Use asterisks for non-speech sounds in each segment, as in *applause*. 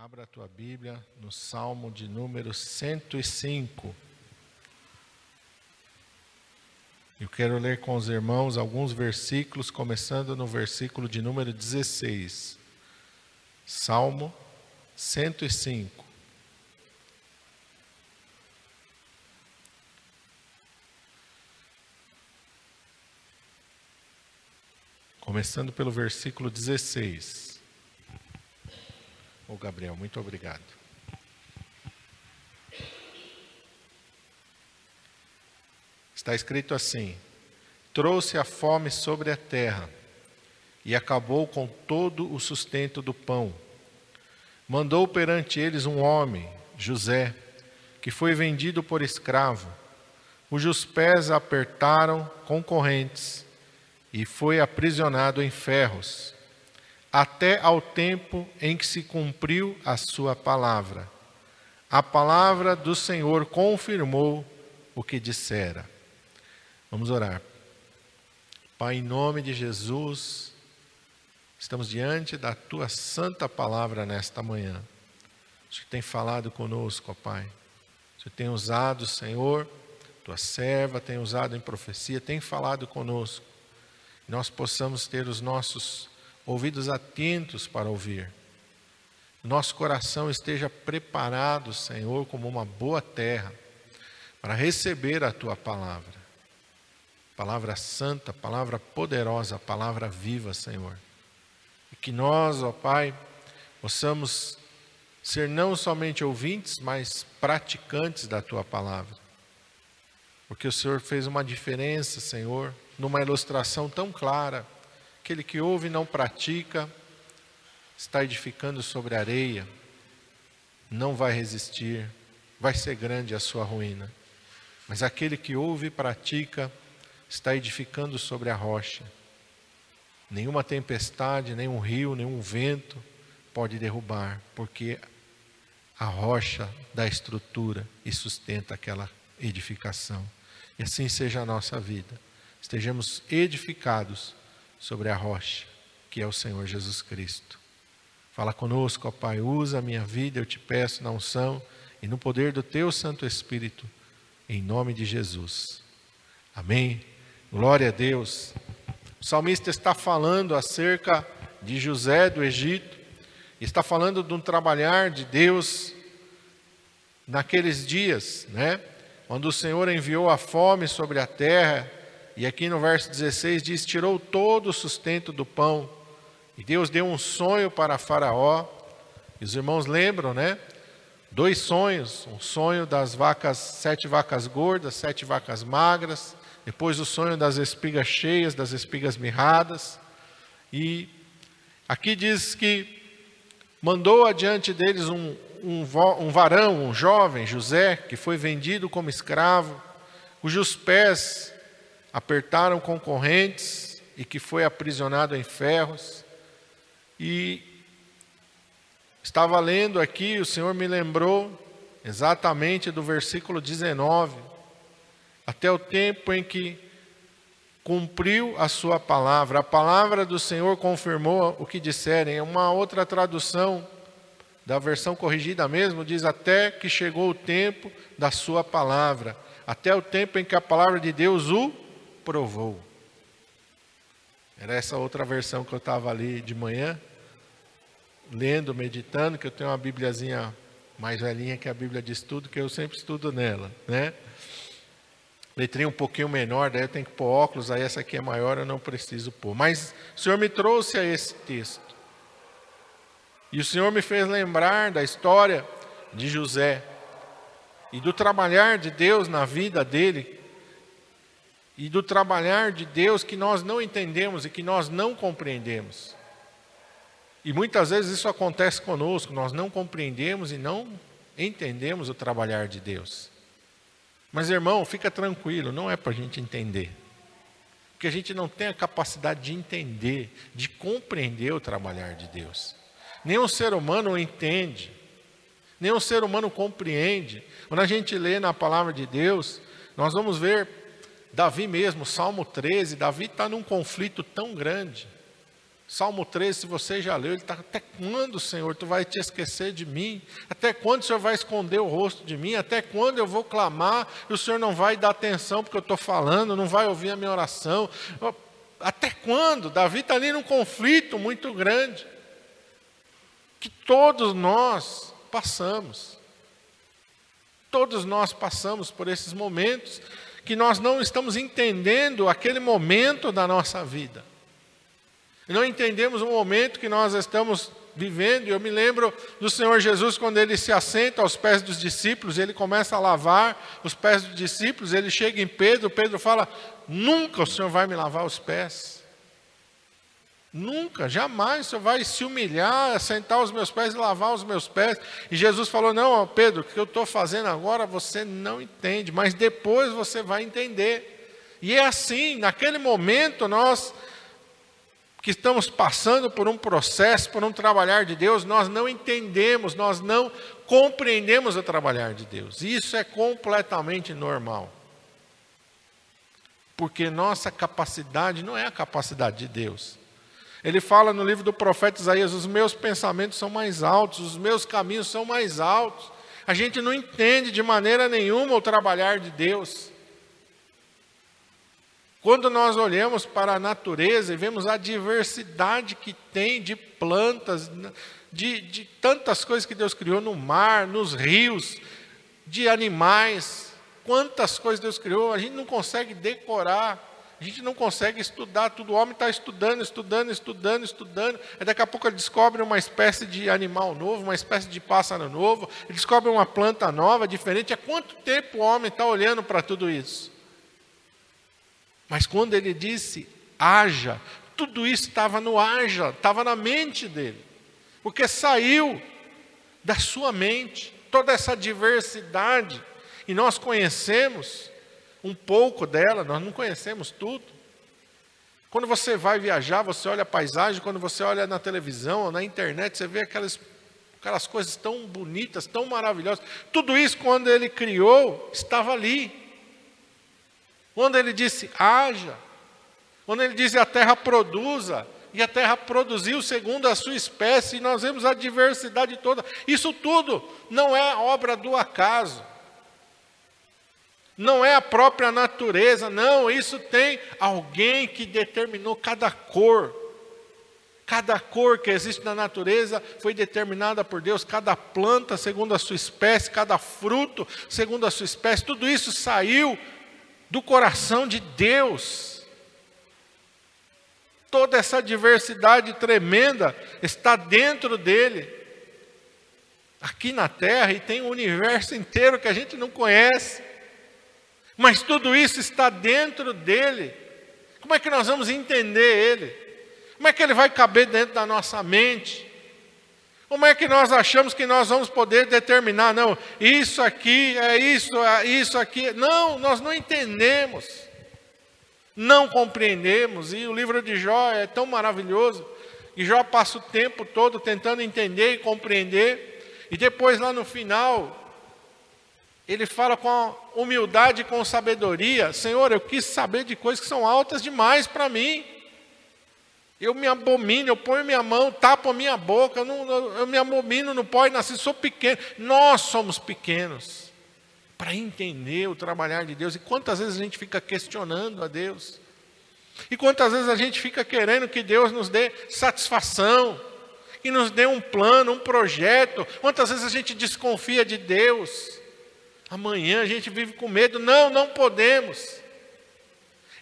Abra a tua Bíblia no Salmo de número 105. Eu quero ler com os irmãos alguns versículos, começando no versículo de número 16. Salmo 105. Começando pelo versículo 16. Ô Gabriel, muito obrigado. Está escrito assim: Trouxe a fome sobre a terra e acabou com todo o sustento do pão. Mandou perante eles um homem, José, que foi vendido por escravo, cujos pés apertaram com correntes e foi aprisionado em ferros até ao tempo em que se cumpriu a sua palavra. A palavra do Senhor confirmou o que dissera. Vamos orar. Pai, em nome de Jesus, estamos diante da tua santa palavra nesta manhã. O Senhor tem falado conosco, ó Pai. O Senhor tem usado, Senhor, tua serva tem usado em profecia, tem falado conosco. Nós possamos ter os nossos ouvidos atentos para ouvir. Nosso coração esteja preparado, Senhor, como uma boa terra, para receber a tua palavra. Palavra santa, palavra poderosa, palavra viva, Senhor. E que nós, ó Pai, possamos ser não somente ouvintes, mas praticantes da tua palavra. Porque o Senhor fez uma diferença, Senhor, numa ilustração tão clara Aquele que ouve e não pratica, está edificando sobre areia, não vai resistir, vai ser grande a sua ruína. Mas aquele que ouve e pratica, está edificando sobre a rocha. Nenhuma tempestade, nenhum rio, nenhum vento pode derrubar, porque a rocha dá estrutura e sustenta aquela edificação. E assim seja a nossa vida. Estejamos edificados sobre a rocha, que é o Senhor Jesus Cristo. Fala conosco, ó Pai, usa a minha vida, eu te peço na unção e no poder do teu Santo Espírito, em nome de Jesus. Amém. Glória a Deus. O salmista está falando acerca de José do Egito, está falando de um trabalhar de Deus naqueles dias, né? Quando o Senhor enviou a fome sobre a terra e aqui no verso 16 diz: Tirou todo o sustento do pão. E Deus deu um sonho para Faraó. E os irmãos lembram, né? Dois sonhos: um sonho das vacas, sete vacas gordas, sete vacas magras. Depois o sonho das espigas cheias, das espigas mirradas. E aqui diz que mandou adiante deles um, um, um varão, um jovem, José, que foi vendido como escravo, cujos pés apertaram concorrentes e que foi aprisionado em ferros. E estava lendo aqui, o Senhor me lembrou exatamente do versículo 19, até o tempo em que cumpriu a sua palavra. A palavra do Senhor confirmou o que disserem. Uma outra tradução da versão corrigida mesmo diz até que chegou o tempo da sua palavra, até o tempo em que a palavra de Deus o provou. Era essa outra versão que eu estava ali de manhã, lendo, meditando, que eu tenho uma Bíbliazinha mais velhinha que a Bíblia de estudo, que eu sempre estudo nela, né? Letrinha um pouquinho menor, daí eu tenho que pôr óculos, aí essa aqui é maior, eu não preciso pôr. Mas o Senhor me trouxe a esse texto. E o Senhor me fez lembrar da história de José e do trabalhar de Deus na vida dele, e do trabalhar de Deus que nós não entendemos e que nós não compreendemos. E muitas vezes isso acontece conosco, nós não compreendemos e não entendemos o trabalhar de Deus. Mas irmão, fica tranquilo, não é para a gente entender. Porque a gente não tem a capacidade de entender, de compreender o trabalhar de Deus. Nenhum ser humano entende, nenhum ser humano compreende. Quando a gente lê na palavra de Deus, nós vamos ver Davi mesmo, Salmo 13, Davi está num conflito tão grande. Salmo 13, se você já leu, ele está: Até quando, Senhor, tu vai te esquecer de mim? Até quando o Senhor vai esconder o rosto de mim? Até quando eu vou clamar e o Senhor não vai dar atenção porque eu estou falando, não vai ouvir a minha oração? Até quando? Davi está ali num conflito muito grande que todos nós passamos. Todos nós passamos por esses momentos que nós não estamos entendendo aquele momento da nossa vida. Não entendemos o momento que nós estamos vivendo. Eu me lembro do Senhor Jesus quando ele se assenta aos pés dos discípulos, ele começa a lavar os pés dos discípulos, ele chega em Pedro, Pedro fala: "Nunca o Senhor vai me lavar os pés". Nunca, jamais Senhor vai se humilhar, sentar os meus pés e lavar os meus pés. E Jesus falou: Não, Pedro, o que eu estou fazendo agora você não entende, mas depois você vai entender. E é assim, naquele momento nós que estamos passando por um processo, por um trabalhar de Deus, nós não entendemos, nós não compreendemos o trabalhar de Deus. Isso é completamente normal. Porque nossa capacidade não é a capacidade de Deus. Ele fala no livro do profeta Isaías: os meus pensamentos são mais altos, os meus caminhos são mais altos. A gente não entende de maneira nenhuma o trabalhar de Deus. Quando nós olhamos para a natureza e vemos a diversidade que tem de plantas, de, de tantas coisas que Deus criou no mar, nos rios, de animais, quantas coisas Deus criou, a gente não consegue decorar, a gente não consegue estudar tudo. O homem está estudando, estudando, estudando, estudando. Aí daqui a pouco ele descobre uma espécie de animal novo, uma espécie de pássaro novo, ele descobre uma planta nova, diferente. Há quanto tempo o homem está olhando para tudo isso? Mas quando ele disse haja, tudo isso estava no haja, estava na mente dele, porque saiu da sua mente toda essa diversidade, e nós conhecemos um pouco dela, nós não conhecemos tudo. Quando você vai viajar, você olha a paisagem, quando você olha na televisão ou na internet, você vê aquelas, aquelas coisas tão bonitas, tão maravilhosas. Tudo isso, quando ele criou, estava ali. Quando ele disse haja, quando ele disse a terra produza, e a terra produziu segundo a sua espécie, e nós vemos a diversidade toda. Isso tudo não é obra do acaso, não é a própria natureza, não, isso tem alguém que determinou cada cor. Cada cor que existe na natureza foi determinada por Deus, cada planta segundo a sua espécie, cada fruto segundo a sua espécie, tudo isso saiu do coração de Deus. Toda essa diversidade tremenda está dentro dele, aqui na terra, e tem um universo inteiro que a gente não conhece, mas tudo isso está dentro dele. Como é que nós vamos entender ele? Como é que ele vai caber dentro da nossa mente? Como é que nós achamos que nós vamos poder determinar, não, isso aqui é isso, é isso aqui. Não, nós não entendemos, não compreendemos, e o livro de Jó é tão maravilhoso, e Jó passa o tempo todo tentando entender e compreender, e depois lá no final, ele fala com humildade e com sabedoria: Senhor, eu quis saber de coisas que são altas demais para mim. Eu me abomino, eu ponho minha mão, tapo a minha boca, eu, não, eu me abomino no pó e nasci, sou pequeno. Nós somos pequenos para entender o trabalhar de Deus. E quantas vezes a gente fica questionando a Deus? E quantas vezes a gente fica querendo que Deus nos dê satisfação, que nos dê um plano, um projeto? Quantas vezes a gente desconfia de Deus? Amanhã a gente vive com medo. Não, não podemos.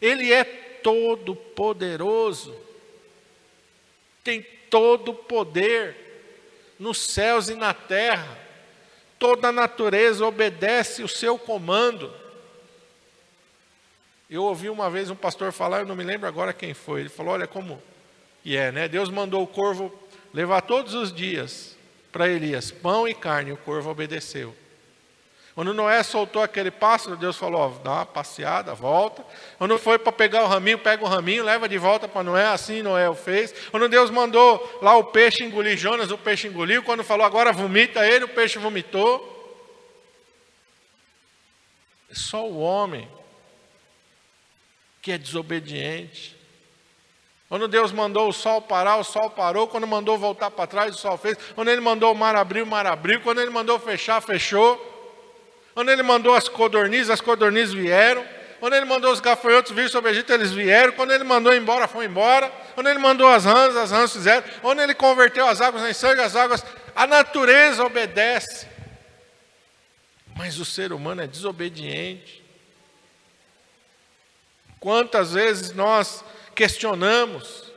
Ele é todo poderoso tem todo o poder nos céus e na terra. Toda a natureza obedece o seu comando. Eu ouvi uma vez um pastor falar, eu não me lembro agora quem foi. Ele falou: Olha como e é, né? Deus mandou o corvo levar todos os dias para Elias pão e carne, o corvo obedeceu. Quando Noé soltou aquele pássaro, Deus falou: ó, dá uma passeada, volta. Quando foi para pegar o raminho, pega o raminho, leva de volta para Noé, assim Noé o fez. Quando Deus mandou lá o peixe engolir Jonas, o peixe engoliu. Quando falou agora vomita ele, o peixe vomitou. É só o homem que é desobediente, Quando Deus mandou o sol parar, o sol parou. Quando mandou voltar para trás, o sol fez. Quando Ele mandou o mar abrir, o mar abriu. Quando Ele mandou fechar, fechou. Quando Ele mandou as codornizes, as codornizes vieram. Quando Ele mandou os gafanhotos vir sobre o Egito, eles vieram. Quando Ele mandou embora, foi embora. Quando Ele mandou as rãs, as rãs fizeram. Quando Ele converteu as águas em sangue, as águas. A natureza obedece. Mas o ser humano é desobediente. Quantas vezes nós questionamos,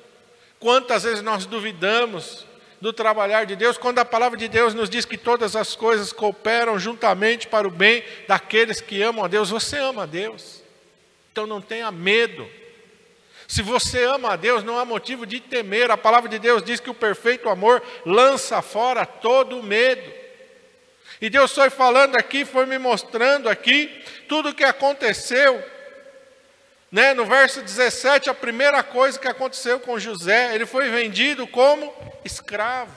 quantas vezes nós duvidamos do trabalhar de Deus, quando a palavra de Deus nos diz que todas as coisas cooperam juntamente para o bem daqueles que amam a Deus. Você ama a Deus, então não tenha medo. Se você ama a Deus, não há motivo de temer. A palavra de Deus diz que o perfeito amor lança fora todo o medo. E Deus foi falando aqui, foi me mostrando aqui tudo o que aconteceu né? No verso 17, a primeira coisa que aconteceu com José, ele foi vendido como escravo.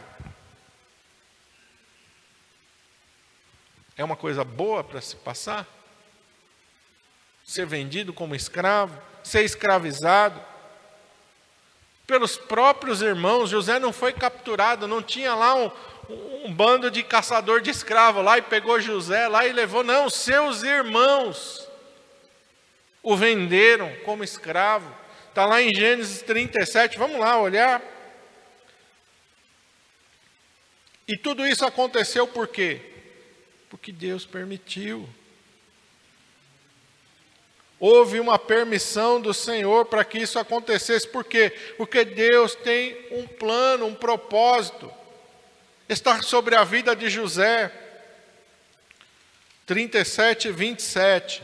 É uma coisa boa para se passar? Ser vendido como escravo, ser escravizado. Pelos próprios irmãos, José não foi capturado, não tinha lá um, um bando de caçador de escravo lá e pegou José lá e levou, não, seus irmãos o venderam como escravo. Está lá em Gênesis 37, vamos lá olhar. E tudo isso aconteceu por quê? Porque Deus permitiu. Houve uma permissão do Senhor para que isso acontecesse. Por quê? Porque Deus tem um plano, um propósito. Está sobre a vida de José. 37, 27.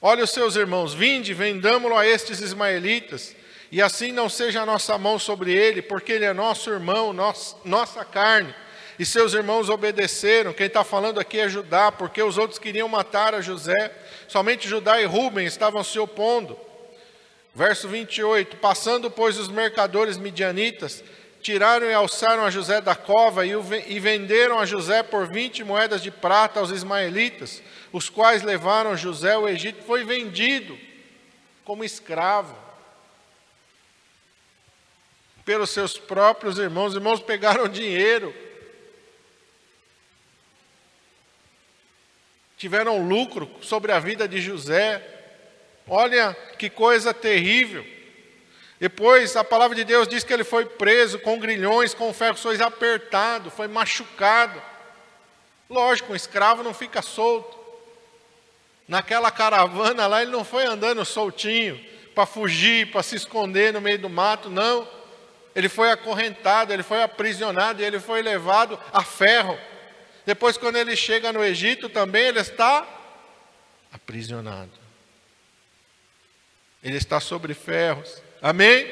Olha os seus irmãos, vinde, vendamo-lo a estes ismaelitas, e assim não seja a nossa mão sobre ele, porque ele é nosso irmão, nosso, nossa carne. E seus irmãos obedeceram. Quem está falando aqui é Judá, porque os outros queriam matar a José. Somente Judá e Rubem estavam se opondo. Verso 28: Passando, pois, os mercadores midianitas, tiraram e alçaram a José da cova e, o, e venderam a José por vinte moedas de prata aos ismaelitas os quais levaram José ao Egito, foi vendido como escravo pelos seus próprios irmãos. Os irmãos pegaram dinheiro, tiveram lucro sobre a vida de José. Olha que coisa terrível. Depois a palavra de Deus diz que ele foi preso com grilhões, com ferros, foi apertado, foi machucado. Lógico, um escravo não fica solto. Naquela caravana lá, ele não foi andando soltinho para fugir, para se esconder no meio do mato, não. Ele foi acorrentado, ele foi aprisionado e ele foi levado a ferro. Depois, quando ele chega no Egito, também ele está aprisionado. Ele está sobre ferros. Amém?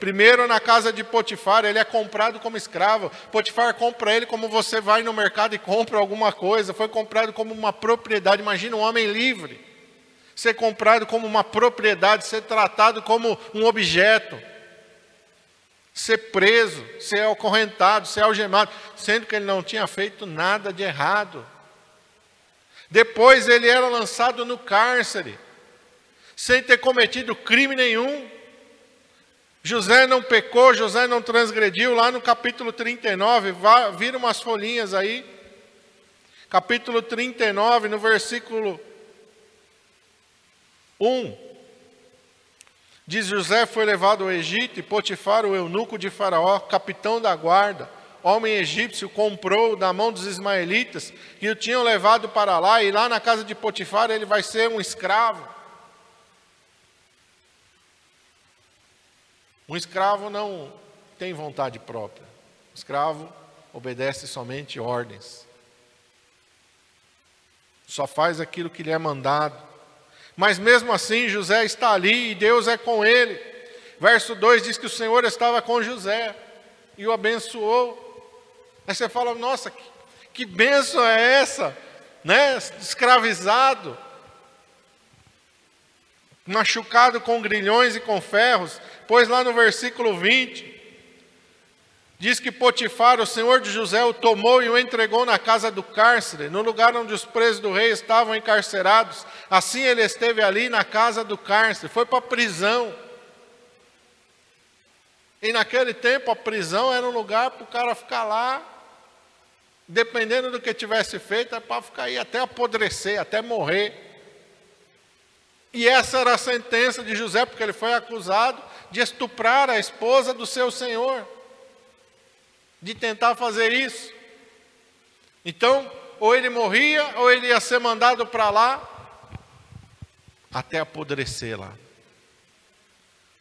Primeiro na casa de Potifar, ele é comprado como escravo. Potifar compra ele como você vai no mercado e compra alguma coisa. Foi comprado como uma propriedade. Imagina um homem livre ser comprado como uma propriedade, ser tratado como um objeto, ser preso, ser acorrentado, ser algemado, sendo que ele não tinha feito nada de errado. Depois ele era lançado no cárcere, sem ter cometido crime nenhum. José não pecou, José não transgrediu, lá no capítulo 39, vá, vira umas folhinhas aí. Capítulo 39, no versículo 1. Diz: José foi levado ao Egito e Potifar, o eunuco de Faraó, capitão da guarda, homem egípcio, comprou da mão dos ismaelitas e o tinham levado para lá, e lá na casa de Potifar ele vai ser um escravo. Um escravo não tem vontade própria. O escravo obedece somente ordens. Só faz aquilo que lhe é mandado. Mas mesmo assim, José está ali e Deus é com ele. Verso 2 diz que o Senhor estava com José e o abençoou. Aí você fala: nossa, que, que benção é essa? Né? Escravizado, machucado com grilhões e com ferros, pois lá no versículo 20, diz que Potifar, o senhor de José, o tomou e o entregou na casa do cárcere, no lugar onde os presos do rei estavam encarcerados. Assim ele esteve ali na casa do cárcere, foi para a prisão. E naquele tempo a prisão era um lugar para o cara ficar lá, dependendo do que tivesse feito, é para ficar aí até apodrecer, até morrer. E essa era a sentença de José, porque ele foi acusado de estuprar a esposa do seu senhor, de tentar fazer isso. Então, ou ele morria, ou ele ia ser mandado para lá, até apodrecer lá.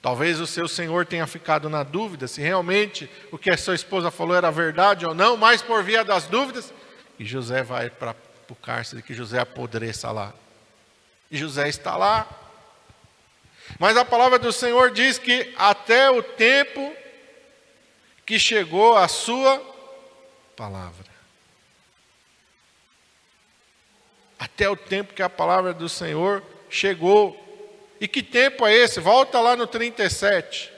Talvez o seu senhor tenha ficado na dúvida se realmente o que a sua esposa falou era verdade ou não, mas por via das dúvidas, e José vai para o cárcere, que José apodreça lá. E José está lá. Mas a palavra do Senhor diz que até o tempo que chegou a sua palavra. Até o tempo que a palavra do Senhor chegou. E que tempo é esse? Volta lá no 37.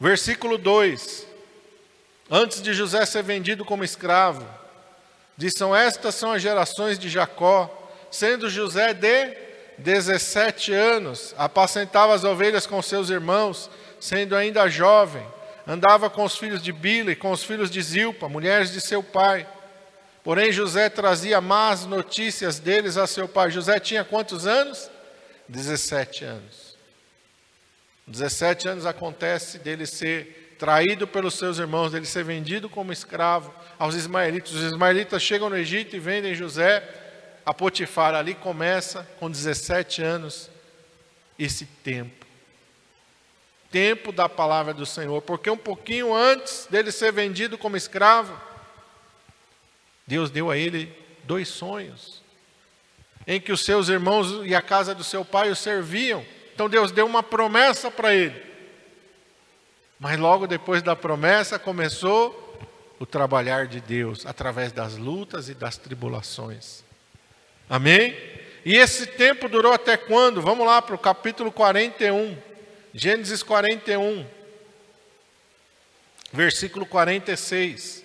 Versículo 2. Antes de José ser vendido como escravo, Diz: estas são as gerações de Jacó, sendo José de 17 anos, apacentava as ovelhas com seus irmãos, sendo ainda jovem, andava com os filhos de Bila e com os filhos de Zilpa, mulheres de seu pai. Porém, José trazia más notícias deles a seu pai. José tinha quantos anos? 17 anos. 17 anos acontece dele ser traído pelos seus irmãos, ele ser vendido como escravo aos ismaelitas. Os ismaelitas chegam no Egito e vendem José a Potifar. Ali começa, com 17 anos, esse tempo. Tempo da palavra do Senhor, porque um pouquinho antes dele ser vendido como escravo, Deus deu a ele dois sonhos, em que os seus irmãos e a casa do seu pai o serviam. Então Deus deu uma promessa para ele. Mas logo depois da promessa começou o trabalhar de Deus através das lutas e das tribulações. Amém? E esse tempo durou até quando? Vamos lá para o capítulo 41, Gênesis 41, versículo 46.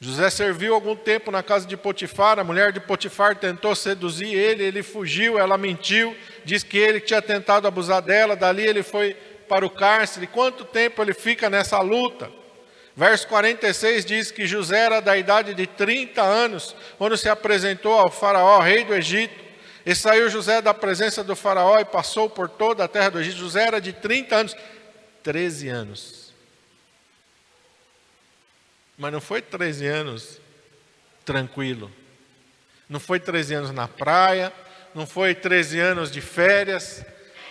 José serviu algum tempo na casa de Potifar, a mulher de Potifar tentou seduzir ele, ele fugiu, ela mentiu, diz que ele tinha tentado abusar dela, dali ele foi para o cárcere. Quanto tempo ele fica nessa luta? Verso 46 diz que José era da idade de 30 anos, quando se apresentou ao faraó, rei do Egito. E saiu José da presença do faraó e passou por toda a terra do Egito. José era de 30 anos, 13 anos mas não foi 13 anos tranquilo. Não foi 13 anos na praia, não foi 13 anos de férias,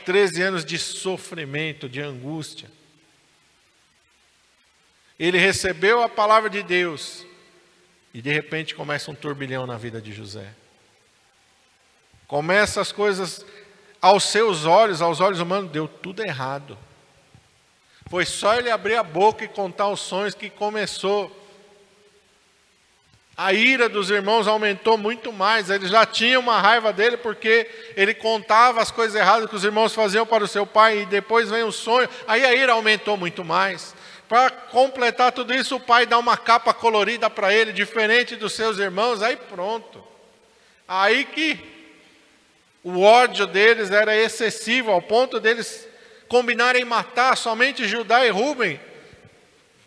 13 anos de sofrimento, de angústia. Ele recebeu a palavra de Deus e de repente começa um turbilhão na vida de José. Começa as coisas aos seus olhos, aos olhos humanos, deu tudo errado. Foi só ele abrir a boca e contar os sonhos que começou. A ira dos irmãos aumentou muito mais. Eles já tinham uma raiva dele porque ele contava as coisas erradas que os irmãos faziam para o seu pai e depois vem o sonho. Aí a ira aumentou muito mais. Para completar tudo isso, o pai dá uma capa colorida para ele, diferente dos seus irmãos. Aí pronto. Aí que o ódio deles era excessivo, ao ponto deles combinarem matar somente Judá e Rubem,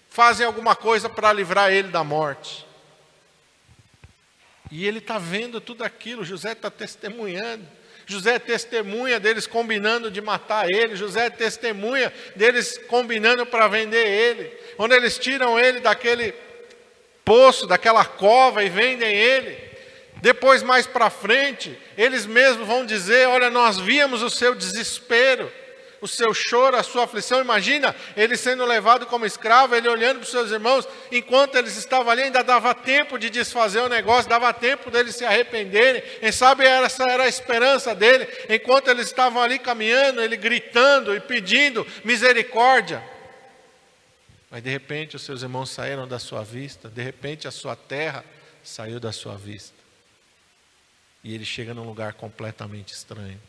fazem alguma coisa para livrar ele da morte. E ele está vendo tudo aquilo, José está testemunhando. José é testemunha deles combinando de matar ele, José é testemunha deles combinando para vender ele. Quando eles tiram ele daquele poço, daquela cova e vendem ele. Depois, mais para frente, eles mesmos vão dizer: Olha, nós víamos o seu desespero, o seu choro, a sua aflição. Imagina ele sendo levado como escravo, ele olhando para os seus irmãos, enquanto eles estavam ali, ainda dava tempo de desfazer o negócio, dava tempo deles se arrependerem. Quem sabe essa era a esperança dele, enquanto eles estavam ali caminhando, ele gritando e pedindo misericórdia. Mas de repente os seus irmãos saíram da sua vista, de repente a sua terra saiu da sua vista. E ele chega num lugar completamente estranho.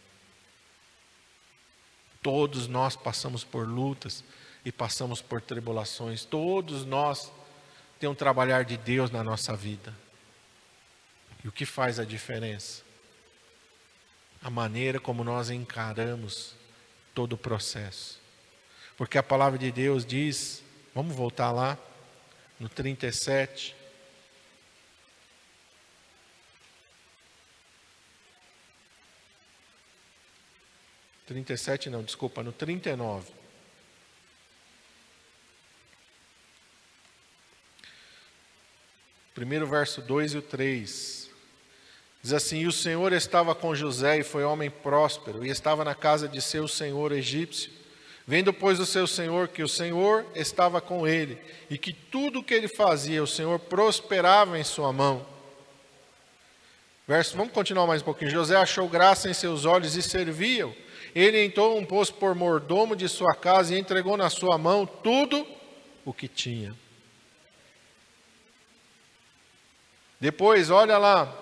Todos nós passamos por lutas e passamos por tribulações. Todos nós temos um trabalhar de Deus na nossa vida. E o que faz a diferença? a maneira como nós encaramos todo o processo. Porque a palavra de Deus diz, vamos voltar lá, no 37. Trinta e sete não, desculpa, no trinta e nove. Primeiro verso 2 e o 3. Diz assim: E o Senhor estava com José e foi homem próspero, e estava na casa de seu senhor egípcio. Vendo, pois, o seu senhor que o Senhor estava com ele, e que tudo o que ele fazia, o Senhor prosperava em sua mão. Verso, vamos continuar mais um pouquinho. José achou graça em seus olhos e servia-o. Ele então um pôs por mordomo de sua casa e entregou na sua mão tudo o que tinha. Depois, olha lá,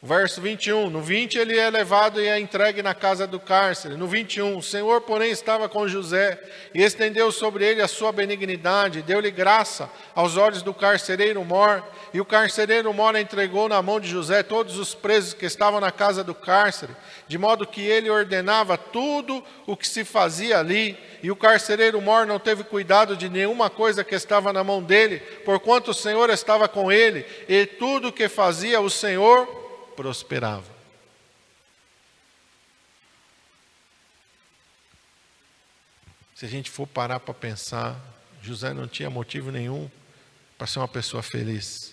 Verso 21, no 20 ele é levado e é entregue na casa do cárcere. No 21, o Senhor, porém, estava com José e estendeu sobre ele a sua benignidade, deu-lhe graça aos olhos do carcereiro mor. E o carcereiro mor entregou na mão de José todos os presos que estavam na casa do cárcere, de modo que ele ordenava tudo o que se fazia ali. E o carcereiro mor não teve cuidado de nenhuma coisa que estava na mão dele, porquanto o Senhor estava com ele, e tudo o que fazia o Senhor prosperava. Se a gente for parar para pensar, José não tinha motivo nenhum para ser uma pessoa feliz.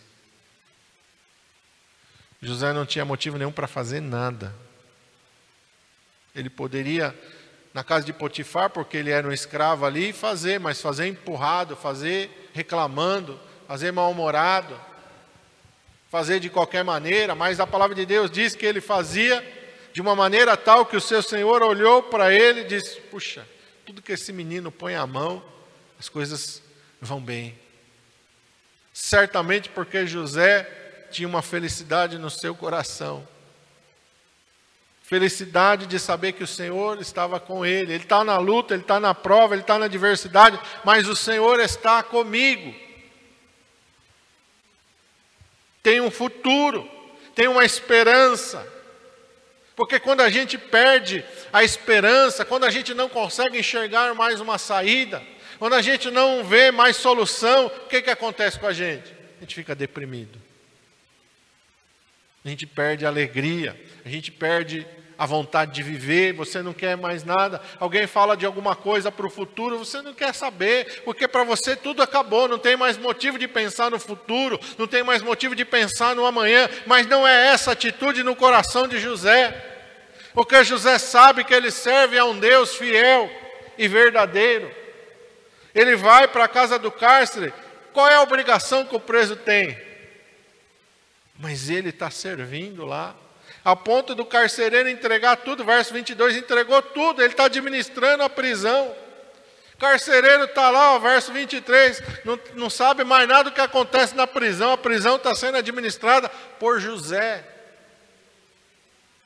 José não tinha motivo nenhum para fazer nada. Ele poderia, na casa de Potifar, porque ele era um escravo ali, fazer, mas fazer empurrado, fazer reclamando, fazer mal-humorado fazer de qualquer maneira, mas a palavra de Deus diz que ele fazia de uma maneira tal que o seu Senhor olhou para ele e disse: Puxa, tudo que esse menino põe a mão, as coisas vão bem. Certamente porque José tinha uma felicidade no seu coração. Felicidade de saber que o Senhor estava com ele. Ele está na luta, ele está na prova, ele está na adversidade, mas o Senhor está comigo tem um futuro, tem uma esperança. Porque quando a gente perde a esperança, quando a gente não consegue enxergar mais uma saída, quando a gente não vê mais solução, o que, que acontece com a gente? A gente fica deprimido. A gente perde a alegria, a gente perde a vontade de viver, você não quer mais nada. Alguém fala de alguma coisa para o futuro, você não quer saber, porque para você tudo acabou, não tem mais motivo de pensar no futuro, não tem mais motivo de pensar no amanhã, mas não é essa atitude no coração de José. Porque José sabe que ele serve a um Deus fiel e verdadeiro. Ele vai para a casa do cárcere, qual é a obrigação que o preso tem? Mas ele está servindo lá a ponto do carcereiro entregar tudo, verso 22, entregou tudo, ele está administrando a prisão. Carcereiro está lá, ó, verso 23, não, não sabe mais nada do que acontece na prisão, a prisão está sendo administrada por José.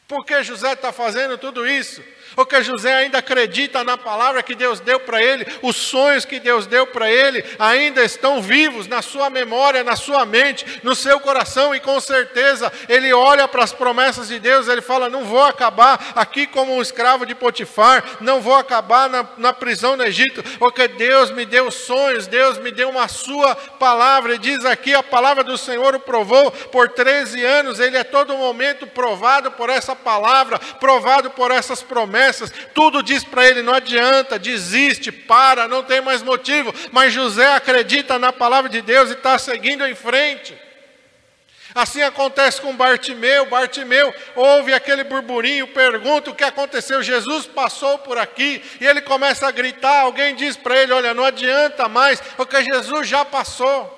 Por que José está fazendo tudo isso? Porque José ainda acredita na palavra que Deus deu para ele, os sonhos que Deus deu para ele ainda estão vivos na sua memória, na sua mente, no seu coração, e com certeza ele olha para as promessas de Deus, ele fala: Não vou acabar aqui como um escravo de Potifar, não vou acabar na, na prisão no Egito, porque Deus me deu sonhos, Deus me deu uma sua palavra, e diz aqui: a palavra do Senhor o provou por 13 anos, ele é todo momento provado por essa palavra, provado por essas promessas. Tudo diz para ele: não adianta, desiste, para, não tem mais motivo. Mas José acredita na palavra de Deus e está seguindo em frente. Assim acontece com Bartimeu. Bartimeu ouve aquele burburinho, pergunta o que aconteceu. Jesus passou por aqui e ele começa a gritar. Alguém diz para ele: Olha, não adianta mais, porque Jesus já passou.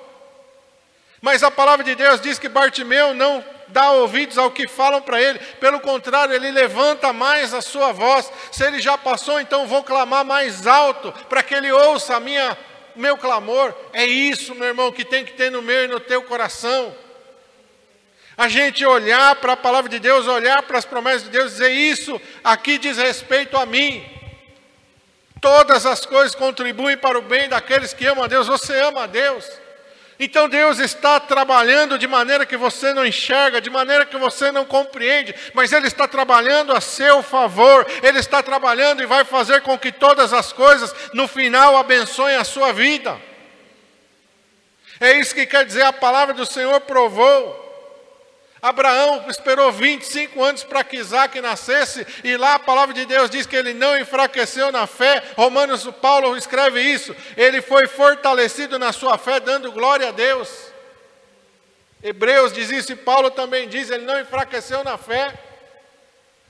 Mas a palavra de Deus diz que Bartimeu não dá ouvidos ao que falam para ele, pelo contrário, ele levanta mais a sua voz. Se ele já passou, então vou clamar mais alto para que ele ouça a minha meu clamor. É isso, meu irmão, que tem que ter no meu e no teu coração. A gente olhar para a palavra de Deus, olhar para as promessas de Deus, dizer isso aqui diz respeito a mim. Todas as coisas contribuem para o bem daqueles que amam a Deus. Você ama a Deus. Então Deus está trabalhando de maneira que você não enxerga, de maneira que você não compreende, mas Ele está trabalhando a seu favor, Ele está trabalhando e vai fazer com que todas as coisas no final abençoem a sua vida. É isso que quer dizer a palavra do Senhor provou. Abraão esperou 25 anos para que Isaac nascesse, e lá a palavra de Deus diz que ele não enfraqueceu na fé. Romanos, Paulo escreve isso. Ele foi fortalecido na sua fé, dando glória a Deus. Hebreus diz isso, e Paulo também diz: ele não enfraqueceu na fé.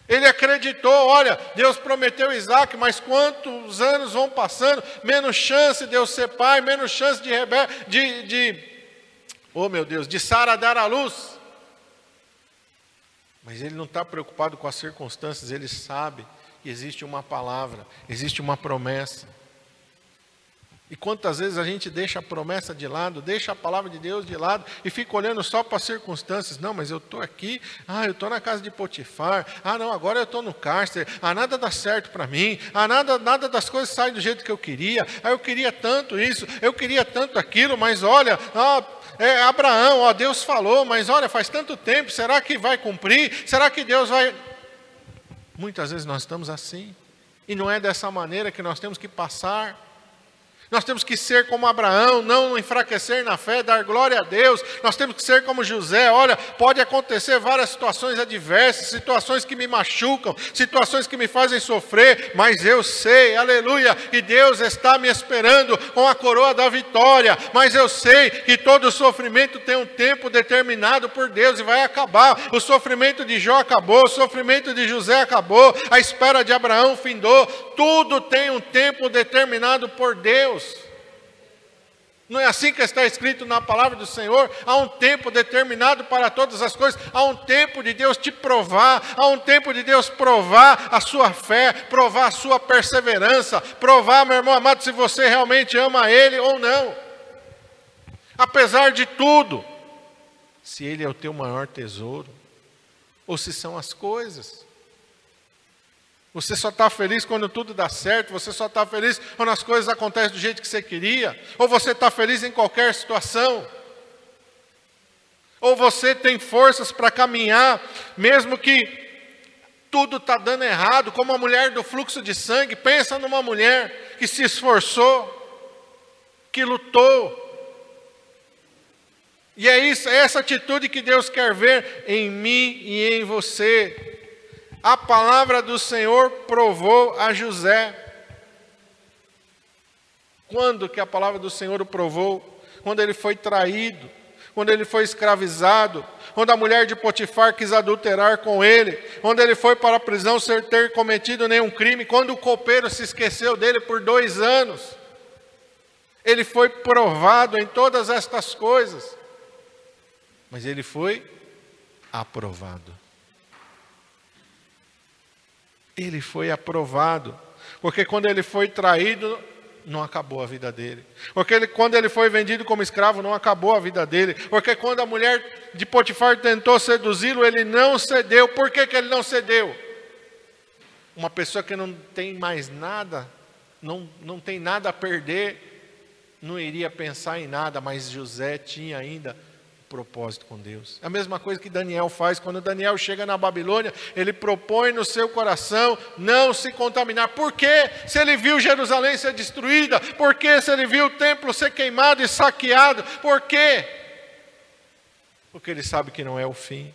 Ele acreditou, olha, Deus prometeu Isaac, mas quantos anos vão passando, menos chance de eu ser pai, menos chance de de, de, oh meu Deus, de Sara dar a luz. Mas ele não está preocupado com as circunstâncias, ele sabe que existe uma palavra, existe uma promessa. E quantas vezes a gente deixa a promessa de lado, deixa a palavra de Deus de lado e fica olhando só para as circunstâncias. Não, mas eu estou aqui, ah, eu estou na casa de Potifar, ah, não, agora eu estou no cárcere, ah, nada dá certo para mim, ah, nada, nada das coisas sai do jeito que eu queria, ah, eu queria tanto isso, eu queria tanto aquilo, mas olha, ah, é, Abraão, ó, Deus falou, mas olha, faz tanto tempo, será que vai cumprir? Será que Deus vai. Muitas vezes nós estamos assim, e não é dessa maneira que nós temos que passar. Nós temos que ser como Abraão, não enfraquecer na fé, dar glória a Deus. Nós temos que ser como José. Olha, pode acontecer várias situações adversas, situações que me machucam, situações que me fazem sofrer, mas eu sei, aleluia, que Deus está me esperando com a coroa da vitória. Mas eu sei que todo sofrimento tem um tempo determinado por Deus e vai acabar. O sofrimento de Jó acabou, o sofrimento de José acabou, a espera de Abraão findou. Tudo tem um tempo determinado por Deus. Não é assim que está escrito na palavra do Senhor? Há um tempo determinado para todas as coisas, há um tempo de Deus te provar, há um tempo de Deus provar a sua fé, provar a sua perseverança, provar, meu irmão amado, se você realmente ama Ele ou não. Apesar de tudo, se Ele é o teu maior tesouro, ou se são as coisas. Você só está feliz quando tudo dá certo, você só está feliz quando as coisas acontecem do jeito que você queria, ou você está feliz em qualquer situação, ou você tem forças para caminhar, mesmo que tudo está dando errado, como a mulher do fluxo de sangue, pensa numa mulher que se esforçou, que lutou, e é isso, é essa atitude que Deus quer ver em mim e em você a palavra do Senhor provou a José. Quando que a palavra do Senhor o provou? Quando ele foi traído, quando ele foi escravizado, quando a mulher de Potifar quis adulterar com ele, quando ele foi para a prisão sem ter cometido nenhum crime, quando o copeiro se esqueceu dele por dois anos. Ele foi provado em todas estas coisas, mas ele foi aprovado ele foi aprovado. Porque quando ele foi traído, não acabou a vida dele. Porque ele, quando ele foi vendido como escravo, não acabou a vida dele. Porque quando a mulher de Potifar tentou seduzi-lo, ele não cedeu. Por que, que ele não cedeu? Uma pessoa que não tem mais nada, não, não tem nada a perder, não iria pensar em nada, mas José tinha ainda propósito com Deus. É a mesma coisa que Daniel faz quando Daniel chega na Babilônia, ele propõe no seu coração não se contaminar. Por quê? Se ele viu Jerusalém ser destruída, por quê? Se ele viu o templo ser queimado e saqueado, por quê? Porque ele sabe que não é o fim.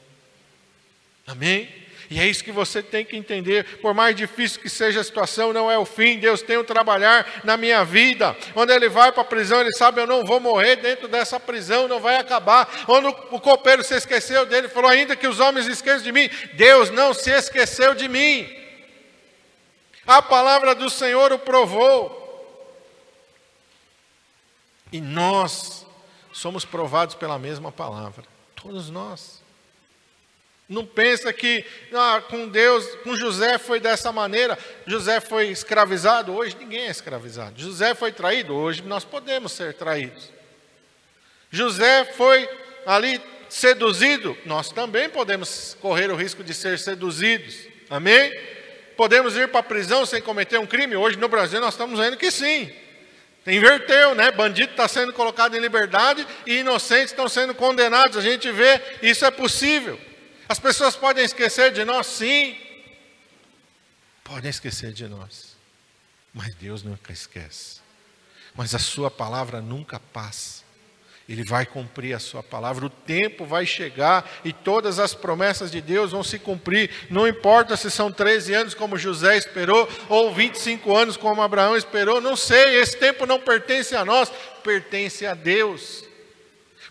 Amém? E é isso que você tem que entender. Por mais difícil que seja a situação, não é o fim. Deus tem o trabalhar na minha vida. Quando ele vai para a prisão, ele sabe: eu não vou morrer dentro dessa prisão, não vai acabar. Quando o copeiro se esqueceu dele, falou: ainda que os homens esqueçam de mim, Deus não se esqueceu de mim. A palavra do Senhor o provou. E nós somos provados pela mesma palavra. Todos nós. Não pensa que ah, com Deus, com José foi dessa maneira. José foi escravizado, hoje ninguém é escravizado. José foi traído, hoje nós podemos ser traídos. José foi ali seduzido, nós também podemos correr o risco de ser seduzidos. Amém? Podemos ir para a prisão sem cometer um crime? Hoje no Brasil nós estamos vendo que sim. Inverteu, né? Bandido está sendo colocado em liberdade e inocentes estão sendo condenados. A gente vê, isso é possível. As pessoas podem esquecer de nós, sim. Podem esquecer de nós. Mas Deus nunca esquece. Mas a sua palavra nunca passa. Ele vai cumprir a sua palavra, o tempo vai chegar e todas as promessas de Deus vão se cumprir. Não importa se são 13 anos, como José esperou, ou 25 anos, como Abraão esperou, não sei, esse tempo não pertence a nós, pertence a Deus.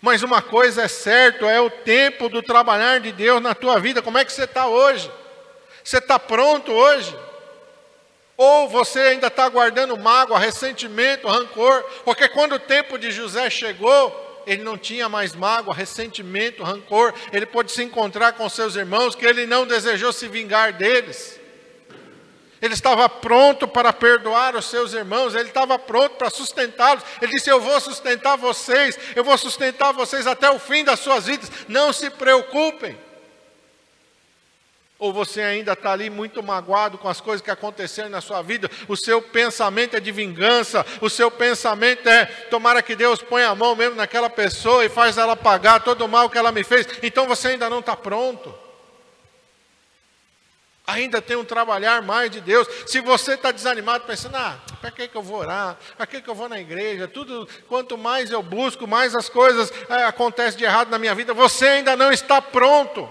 Mas uma coisa é certa, é o tempo do trabalhar de Deus na tua vida. Como é que você está hoje? Você está pronto hoje? Ou você ainda está guardando mágoa, ressentimento, rancor? Porque quando o tempo de José chegou, ele não tinha mais mágoa, ressentimento, rancor, ele pôde se encontrar com seus irmãos, que ele não desejou se vingar deles. Ele estava pronto para perdoar os seus irmãos, ele estava pronto para sustentá-los. Ele disse: Eu vou sustentar vocês, eu vou sustentar vocês até o fim das suas vidas, não se preocupem. Ou você ainda está ali muito magoado com as coisas que aconteceram na sua vida, o seu pensamento é de vingança, o seu pensamento é: tomara que Deus ponha a mão mesmo naquela pessoa e faz ela pagar todo o mal que ela me fez. Então você ainda não está pronto. Ainda tem um trabalhar mais de Deus. Se você está desanimado, pensando, ah, para que, que eu vou orar? Para que, que eu vou na igreja? Tudo, quanto mais eu busco, mais as coisas é, acontecem de errado na minha vida. Você ainda não está pronto.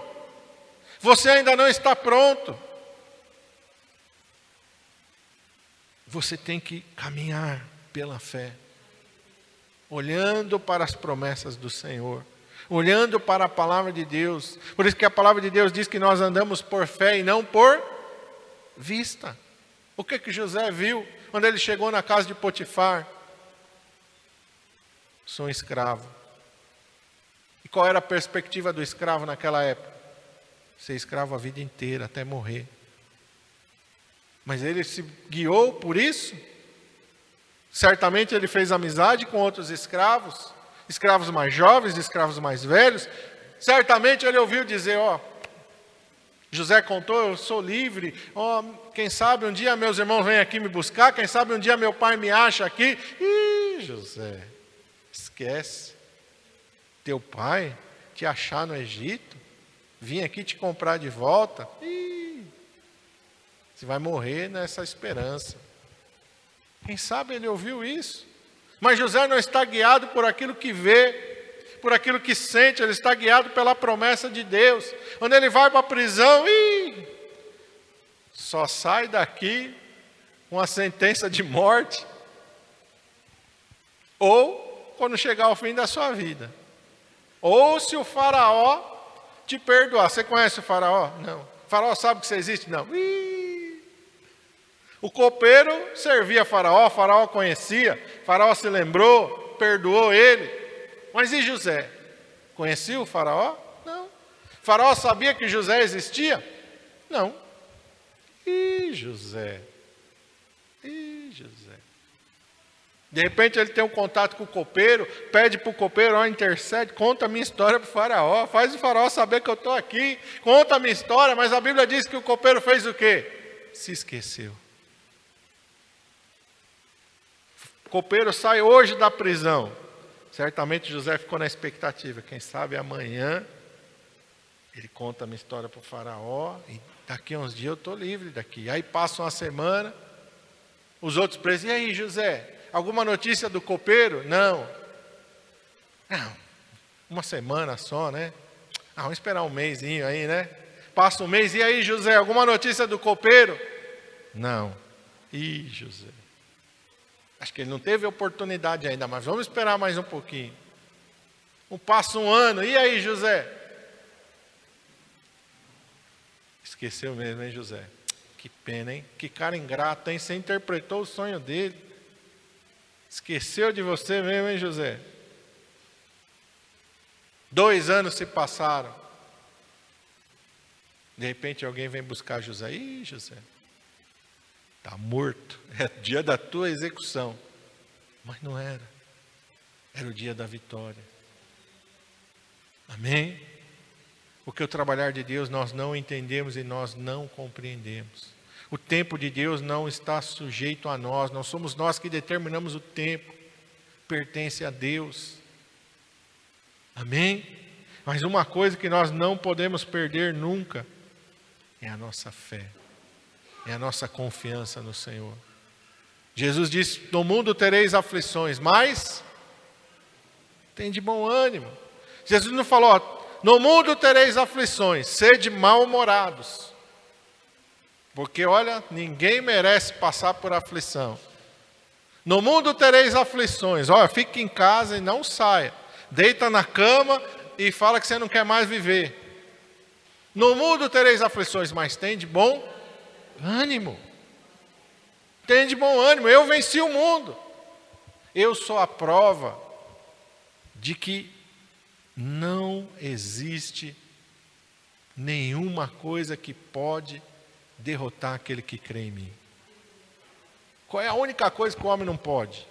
Você ainda não está pronto. Você tem que caminhar pela fé, olhando para as promessas do Senhor, olhando para a palavra de Deus. Por isso que a palavra de Deus diz que nós andamos por fé e não por vista. O que que José viu quando ele chegou na casa de Potifar? Sou um escravo. E qual era a perspectiva do escravo naquela época? ser escravo a vida inteira, até morrer. Mas ele se guiou por isso. Certamente ele fez amizade com outros escravos, escravos mais jovens, escravos mais velhos. Certamente ele ouviu dizer: Ó, José contou, eu sou livre. Ó, quem sabe um dia meus irmãos vêm aqui me buscar, quem sabe um dia meu pai me acha aqui. Ih, José, esquece. Teu pai te achar no Egito? vim aqui te comprar de volta, Ih, você vai morrer nessa esperança. Quem sabe ele ouviu isso? Mas José não está guiado por aquilo que vê, por aquilo que sente, ele está guiado pela promessa de Deus. Quando ele vai para a prisão, só sai daqui com a sentença de morte, ou quando chegar ao fim da sua vida. Ou se o faraó te perdoar. Você conhece o faraó? Não. O faraó sabe que você existe? Não. Ih. O copeiro servia faraó, o faraó conhecia, faraó se lembrou, perdoou ele. Mas e José? Conhecia o faraó? Não. Faraó sabia que José existia? Não. E José? E José? De repente ele tem um contato com o copeiro, pede para o copeiro, ó, intercede, conta a minha história para o faraó, faz o faraó saber que eu estou aqui, conta a minha história, mas a Bíblia diz que o copeiro fez o quê? Se esqueceu. O copeiro sai hoje da prisão. Certamente José ficou na expectativa, quem sabe amanhã ele conta a minha história para o faraó, e daqui a uns dias eu estou livre daqui. Aí passa uma semana, os outros presos, e aí José, Alguma notícia do copeiro? Não. Não. Uma semana só, né? Ah, vamos esperar um mêsinho aí, né? Passa um mês, e aí, José, alguma notícia do copeiro? Não. Ih, José. Acho que ele não teve oportunidade ainda, mas vamos esperar mais um pouquinho. Um passa um ano, e aí, José? Esqueceu mesmo, hein, José? Que pena, hein? Que cara ingrato, hein? Você interpretou o sonho dele. Esqueceu de você mesmo, hein, José? Dois anos se passaram. De repente alguém vem buscar José. Ih, José, está morto. É dia da tua execução. Mas não era. Era o dia da vitória. Amém? Porque o trabalhar de Deus nós não entendemos e nós não compreendemos. O tempo de Deus não está sujeito a nós, não somos nós que determinamos o tempo. pertence a Deus. Amém? Mas uma coisa que nós não podemos perder nunca é a nossa fé, é a nossa confiança no Senhor. Jesus disse: No mundo tereis aflições, mas tem de bom ânimo. Jesus não falou: No mundo tereis aflições, sede mal-humorados. Porque olha, ninguém merece passar por aflição. No mundo tereis aflições. Olha, fique em casa e não saia. Deita na cama e fala que você não quer mais viver. No mundo tereis aflições, mas tem de bom ânimo. Tem de bom ânimo. Eu venci o mundo. Eu sou a prova de que não existe nenhuma coisa que pode derrotar aquele que crê em mim. Qual é a única coisa que o homem não pode?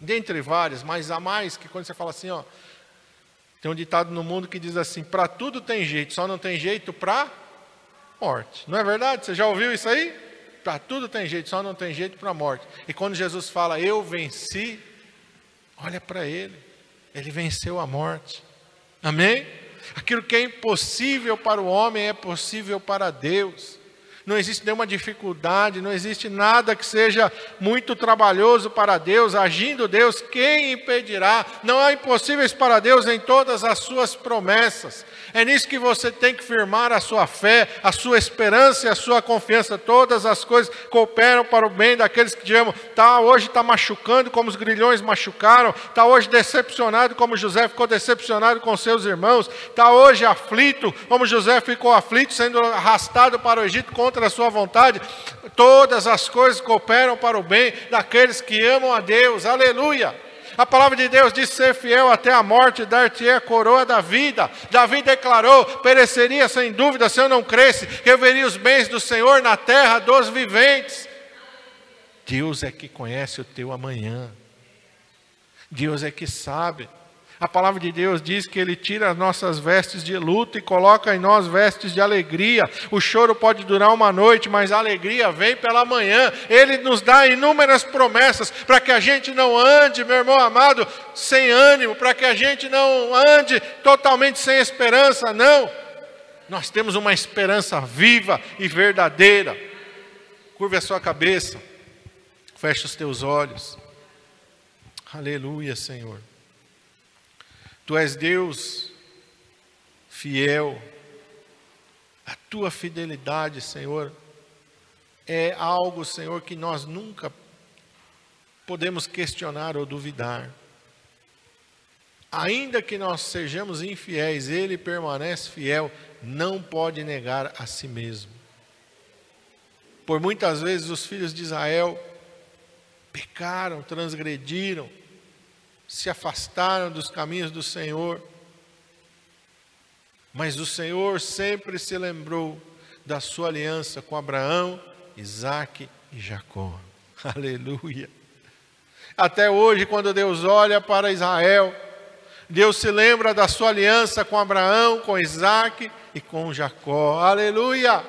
Dentre várias, mas há mais que quando você fala assim, ó, tem um ditado no mundo que diz assim: para tudo tem jeito, só não tem jeito para morte. Não é verdade? Você já ouviu isso aí? Para tudo tem jeito, só não tem jeito para morte. E quando Jesus fala, eu venci, olha para ele, ele venceu a morte. Amém? Aquilo que é impossível para o homem é possível para Deus não existe nenhuma dificuldade, não existe nada que seja muito trabalhoso para Deus, agindo Deus, quem impedirá? Não há impossíveis para Deus em todas as suas promessas. É nisso que você tem que firmar a sua fé, a sua esperança e a sua confiança. Todas as coisas cooperam para o bem daqueles que amam. Tá, hoje está machucando como os grilhões machucaram, está hoje decepcionado como José ficou decepcionado com seus irmãos, está hoje aflito como José ficou aflito, sendo arrastado para o Egito contra contra a sua vontade, todas as coisas cooperam para o bem daqueles que amam a Deus. Aleluia! A palavra de Deus diz: ser fiel até a morte, dar-te a coroa da vida. Davi declarou: pereceria sem dúvida se eu não cresce, que eu veria os bens do Senhor na terra dos viventes. Deus é que conhece o teu amanhã. Deus é que sabe. A palavra de Deus diz que Ele tira as nossas vestes de luto e coloca em nós vestes de alegria. O choro pode durar uma noite, mas a alegria vem pela manhã. Ele nos dá inúmeras promessas para que a gente não ande, meu irmão amado, sem ânimo, para que a gente não ande totalmente sem esperança. Não. Nós temos uma esperança viva e verdadeira. Curve a sua cabeça, feche os teus olhos. Aleluia, Senhor. Tu és Deus fiel. A tua fidelidade, Senhor, é algo, Senhor, que nós nunca podemos questionar ou duvidar. Ainda que nós sejamos infiéis, Ele permanece fiel, não pode negar a si mesmo. Por muitas vezes os filhos de Israel pecaram, transgrediram, se afastaram dos caminhos do Senhor. Mas o Senhor sempre se lembrou da sua aliança com Abraão, Isaque e Jacó. *laughs* Aleluia. Até hoje, quando Deus olha para Israel, Deus se lembra da sua aliança com Abraão, com Isaque e com Jacó. Aleluia.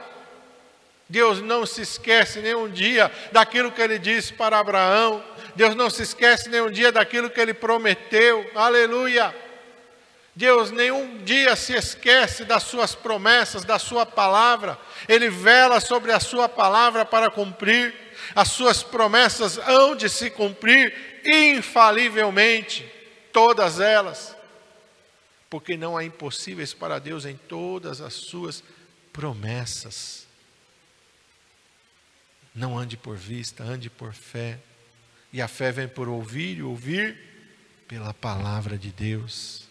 Deus não se esquece nenhum dia daquilo que ele disse para Abraão. Deus não se esquece nenhum dia daquilo que ele prometeu. Aleluia. Deus nenhum dia se esquece das suas promessas, da sua palavra. Ele vela sobre a sua palavra para cumprir. As suas promessas hão de se cumprir infalivelmente, todas elas. Porque não há impossíveis para Deus em todas as suas promessas. Não ande por vista, ande por fé. E a fé vem por ouvir e ouvir pela palavra de Deus.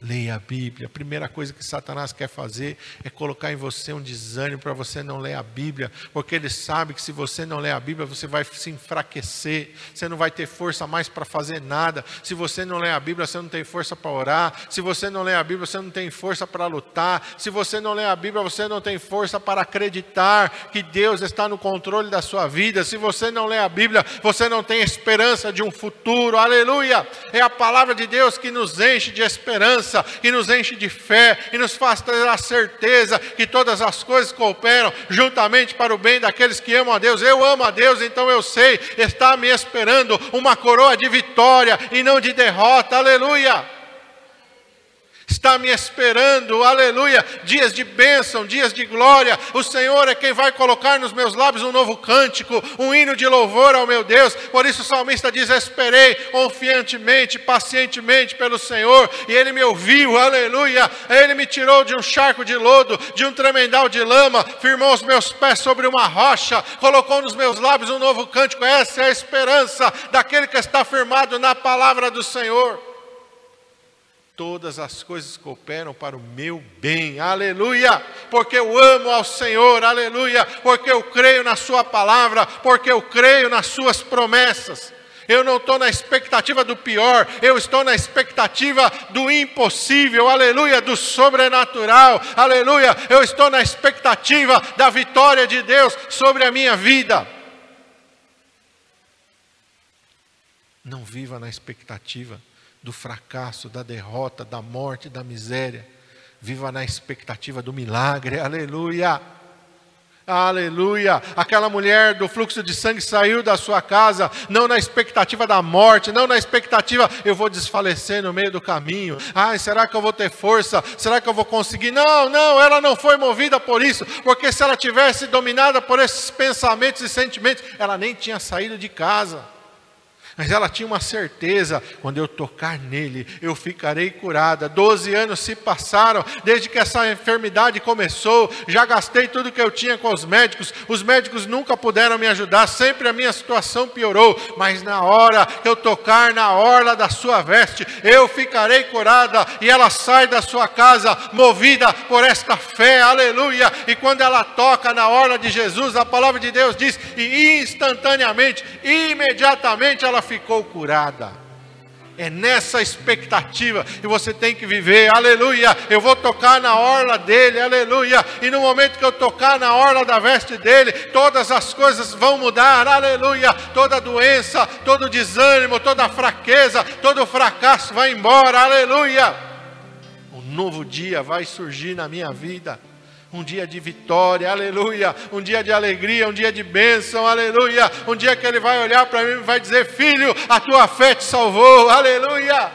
Leia a Bíblia. A primeira coisa que Satanás quer fazer é colocar em você um desânimo para você não ler a Bíblia, porque ele sabe que se você não ler a Bíblia, você vai se enfraquecer, você não vai ter força mais para fazer nada. Se você não ler a Bíblia, você não tem força para orar. Se você não ler a Bíblia, você não tem força para lutar. Se você não ler a Bíblia, você não tem força para acreditar que Deus está no controle da sua vida. Se você não ler a Bíblia, você não tem esperança de um futuro. Aleluia! É a palavra de Deus que nos enche de esperança esperança, que nos enche de fé e nos faz ter a certeza que todas as coisas cooperam juntamente para o bem daqueles que amam a Deus. Eu amo a Deus, então eu sei, está me esperando uma coroa de vitória e não de derrota. Aleluia! Está me esperando, aleluia, dias de bênção, dias de glória. O Senhor é quem vai colocar nos meus lábios um novo cântico, um hino de louvor ao meu Deus. Por isso o salmista diz: Esperei confiantemente, pacientemente pelo Senhor, e ele me ouviu, aleluia. Ele me tirou de um charco de lodo, de um tremendal de lama, firmou os meus pés sobre uma rocha, colocou nos meus lábios um novo cântico. Essa é a esperança daquele que está firmado na palavra do Senhor todas as coisas cooperam para o meu bem, aleluia, porque eu amo ao Senhor, aleluia, porque eu creio na Sua palavra, porque eu creio nas Suas promessas. Eu não estou na expectativa do pior, eu estou na expectativa do impossível, aleluia, do sobrenatural, aleluia. Eu estou na expectativa da vitória de Deus sobre a minha vida. Não viva na expectativa do fracasso, da derrota, da morte, da miséria. Viva na expectativa do milagre, aleluia. Aleluia! Aquela mulher do fluxo de sangue saiu da sua casa, não na expectativa da morte, não na expectativa, eu vou desfalecer no meio do caminho. Ai, será que eu vou ter força? Será que eu vou conseguir? Não, não, ela não foi movida por isso, porque se ela tivesse dominada por esses pensamentos e sentimentos, ela nem tinha saído de casa. Mas ela tinha uma certeza: quando eu tocar nele, eu ficarei curada. Doze anos se passaram desde que essa enfermidade começou. Já gastei tudo que eu tinha com os médicos. Os médicos nunca puderam me ajudar. Sempre a minha situação piorou. Mas na hora que eu tocar na orla da sua veste, eu ficarei curada. E ela sai da sua casa movida por esta fé. Aleluia! E quando ela toca na orla de Jesus, a palavra de Deus diz: e instantaneamente, imediatamente ela ficou curada. É nessa expectativa que você tem que viver, aleluia. Eu vou tocar na orla dele, aleluia. E no momento que eu tocar na orla da veste dele, todas as coisas vão mudar, aleluia. Toda doença, todo desânimo, toda fraqueza, todo fracasso vai embora, aleluia. Um novo dia vai surgir na minha vida um dia de vitória, aleluia, um dia de alegria, um dia de bênção, aleluia, um dia que ele vai olhar para mim e vai dizer: Filho, a tua fé te salvou, aleluia.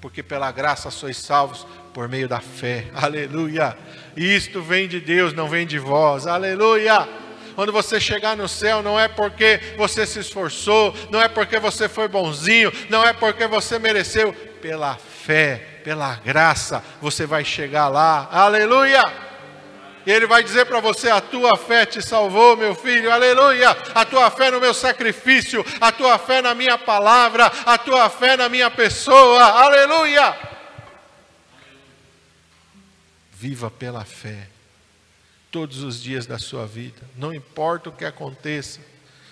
Porque pela graça sois salvos por meio da fé, aleluia. Isto vem de Deus, não vem de vós, aleluia. Quando você chegar no céu, não é porque você se esforçou, não é porque você foi bonzinho, não é porque você mereceu, pela fé pela graça, você vai chegar lá. Aleluia! E ele vai dizer para você: a tua fé te salvou, meu filho, aleluia. A tua fé no meu sacrifício, a tua fé na minha palavra, a tua fé na minha pessoa, aleluia. Viva pela fé, todos os dias da sua vida, não importa o que aconteça.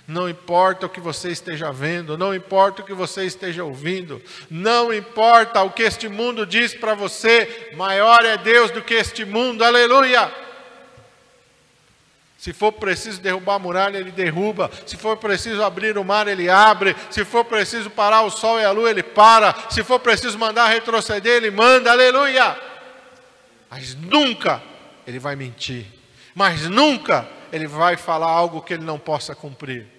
Não importa o que você esteja vendo, não importa o que você esteja ouvindo, não importa o que este mundo diz para você, maior é Deus do que este mundo, aleluia. Se for preciso derrubar a muralha, ele derruba. Se for preciso abrir o mar, ele abre. Se for preciso parar o sol e a lua, ele para. Se for preciso mandar retroceder, ele manda, aleluia. Mas nunca ele vai mentir. Mas nunca ele vai falar algo que ele não possa cumprir.